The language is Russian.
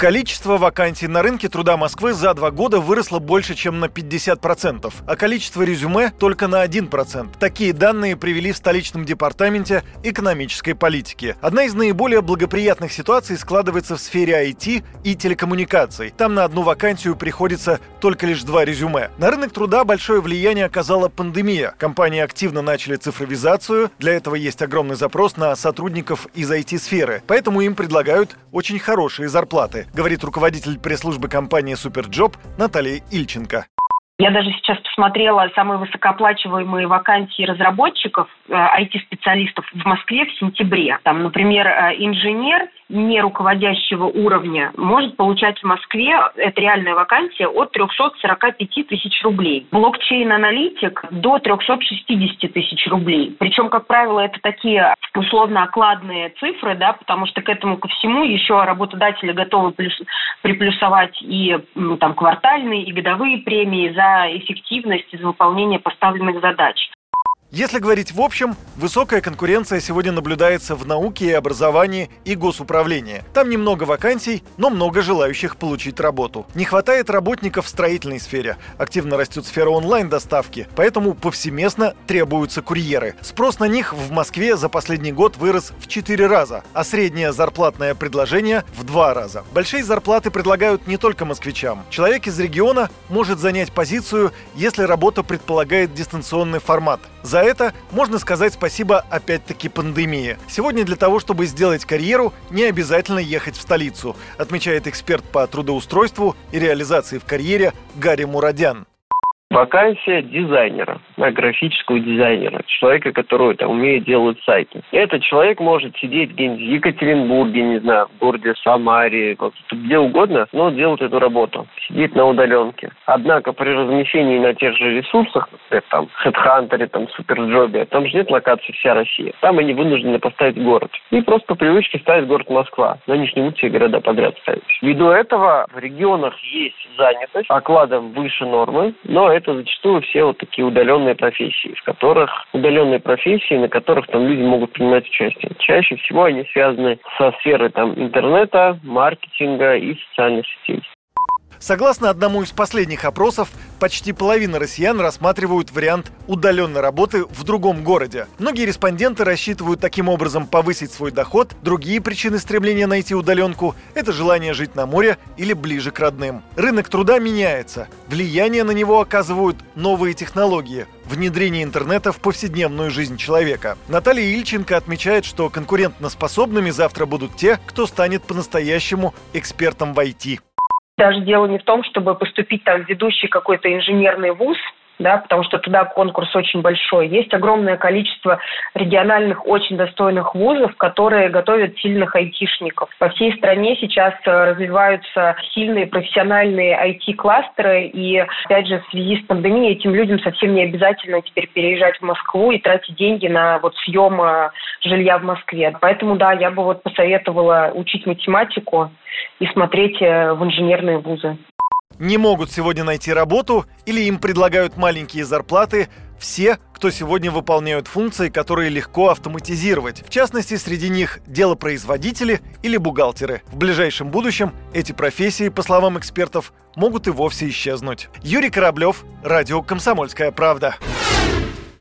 Количество вакансий на рынке труда Москвы за два года выросло больше, чем на 50%, а количество резюме только на 1%. Такие данные привели в столичном департаменте экономической политики. Одна из наиболее благоприятных ситуаций складывается в сфере IT и телекоммуникаций. Там на одну вакансию приходится только лишь два резюме. На рынок труда большое влияние оказала пандемия. Компании активно начали цифровизацию. Для этого есть огромный запрос на сотрудников из IT-сферы. Поэтому им предлагают очень хорошие зарплаты говорит руководитель пресс-службы компании «SuperJob» Наталья Ильченко. Я даже сейчас посмотрела самые высокооплачиваемые вакансии разработчиков, IT-специалистов э, в Москве в сентябре. Там, например, э, инженер не руководящего уровня может получать в Москве, это реальная вакансия, от 345 тысяч рублей. Блокчейн-аналитик до 360 тысяч рублей. Причем, как правило, это такие условно окладные цифры, да, потому что к этому ко всему еще работодатели готовы плюс, приплюсовать и там квартальные, и годовые премии за эффективность из выполнения поставленных задач. Если говорить в общем, высокая конкуренция сегодня наблюдается в науке и образовании и госуправлении. Там немного вакансий, но много желающих получить работу. Не хватает работников в строительной сфере. Активно растет сфера онлайн-доставки, поэтому повсеместно требуются курьеры. Спрос на них в Москве за последний год вырос в 4 раза, а среднее зарплатное предложение в 2 раза. Большие зарплаты предлагают не только москвичам. Человек из региона может занять позицию, если работа предполагает дистанционный формат. За за это можно сказать спасибо опять-таки пандемии. Сегодня для того, чтобы сделать карьеру, не обязательно ехать в столицу, отмечает эксперт по трудоустройству и реализации в карьере Гарри Мурадян. Вакансия дизайнера, графического дизайнера, человека, который там, умеет делать сайты. Этот человек может сидеть где-нибудь в Екатеринбурге, не знаю, в городе Самаре, где угодно, но делать эту работу, сидеть на удаленке. Однако при размещении на тех же ресурсах, например, там, HeadHunter, там, Суперджобе, там же нет локации вся Россия. Там они вынуждены поставить город. И просто по привычке ставить город Москва. Не будут все города подряд ставить. Ввиду этого в регионах есть занятость окладом выше нормы, но это зачастую все вот такие удаленные профессии, в которых удаленные профессии, на которых там люди могут принимать участие. Чаще всего они связаны со сферой там интернета, маркетинга и социальных сетей. Согласно одному из последних опросов, почти половина россиян рассматривают вариант удаленной работы в другом городе. Многие респонденты рассчитывают таким образом повысить свой доход. Другие причины стремления найти удаленку – это желание жить на море или ближе к родным. Рынок труда меняется. Влияние на него оказывают новые технологии – внедрение интернета в повседневную жизнь человека. Наталья Ильченко отмечает, что конкурентоспособными завтра будут те, кто станет по-настоящему экспертом в IT. Даже дело не в том, чтобы поступить там в ведущий какой-то инженерный вуз, да, потому что туда конкурс очень большой. Есть огромное количество региональных очень достойных вузов, которые готовят сильных айтишников. По всей стране сейчас э, развиваются сильные профессиональные IT-кластеры, и, опять же, в связи с пандемией этим людям совсем не обязательно теперь переезжать в Москву и тратить деньги на вот съем э, жилья в Москве. Поэтому, да, я бы вот посоветовала учить математику и смотреть э, в инженерные вузы не могут сегодня найти работу или им предлагают маленькие зарплаты все, кто сегодня выполняют функции, которые легко автоматизировать. В частности, среди них делопроизводители или бухгалтеры. В ближайшем будущем эти профессии, по словам экспертов, могут и вовсе исчезнуть. Юрий Кораблев, Радио «Комсомольская правда».